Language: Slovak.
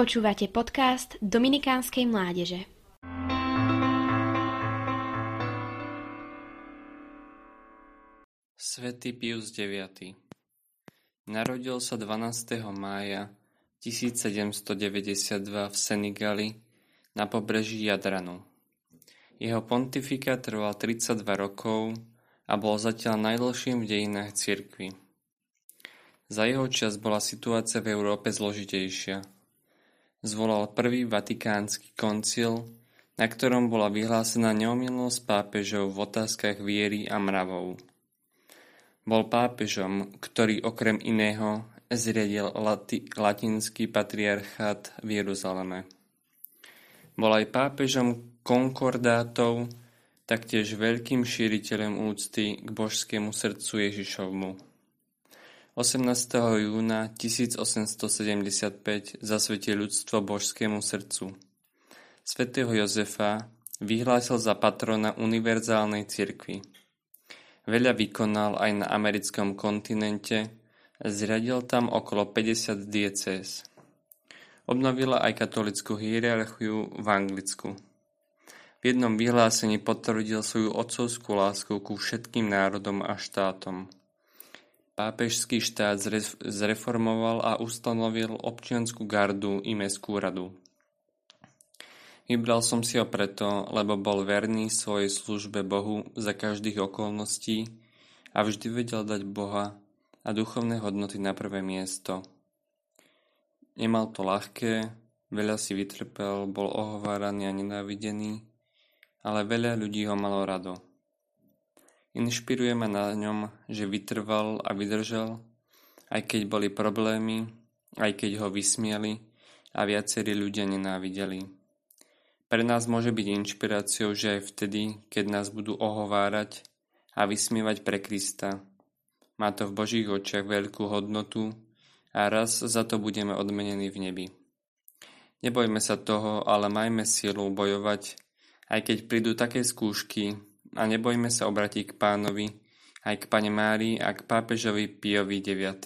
Počúvate podcast Dominikánskej mládeže. Svetý Pius IX Narodil sa 12. mája 1792 v Senegali na pobreží Jadranu. Jeho pontifika trval 32 rokov a bol zatiaľ najdlhším v dejinách cirkvi. Za jeho čas bola situácia v Európe zložitejšia zvolal prvý vatikánsky koncil, na ktorom bola vyhlásená neomilnosť pápežov v otázkach viery a mravov. Bol pápežom, ktorý okrem iného zriadil lati- latinský patriarchát v Jeruzaleme. Bol aj pápežom konkordátov, taktiež veľkým šíriteľom úcty k božskému srdcu Ježišovmu. 18. júna 1875 zasvetil ľudstvo božskému srdcu. Svetého Jozefa vyhlásil za patrona univerzálnej cirkvi. Veľa vykonal aj na americkom kontinente, zriadil tam okolo 50 diecéz. Obnovila aj katolickú hierarchiu v Anglicku. V jednom vyhlásení potvrdil svoju otcovskú lásku ku všetkým národom a štátom. Pápežský štát zreformoval a ustanovil občiansku gardu i mestskú radu. Vybral som si ho preto, lebo bol verný svojej službe Bohu za každých okolností a vždy vedel dať Boha a duchovné hodnoty na prvé miesto. Nemal to ľahké, veľa si vytrpel, bol ohováraný a nenávidený, ale veľa ľudí ho malo rado. Inšpiruje ma na ňom, že vytrval a vydržal, aj keď boli problémy, aj keď ho vysmieli a viacerí ľudia nenávideli. Pre nás môže byť inšpiráciou, že aj vtedy, keď nás budú ohovárať a vysmievať pre Krista. Má to v Božích očiach veľkú hodnotu a raz za to budeme odmenení v nebi. Nebojme sa toho, ale majme silu bojovať, aj keď prídu také skúšky, a nebojme sa obratiť k Pánovi, aj k Pane Márii a k pápežovi Piovi IX.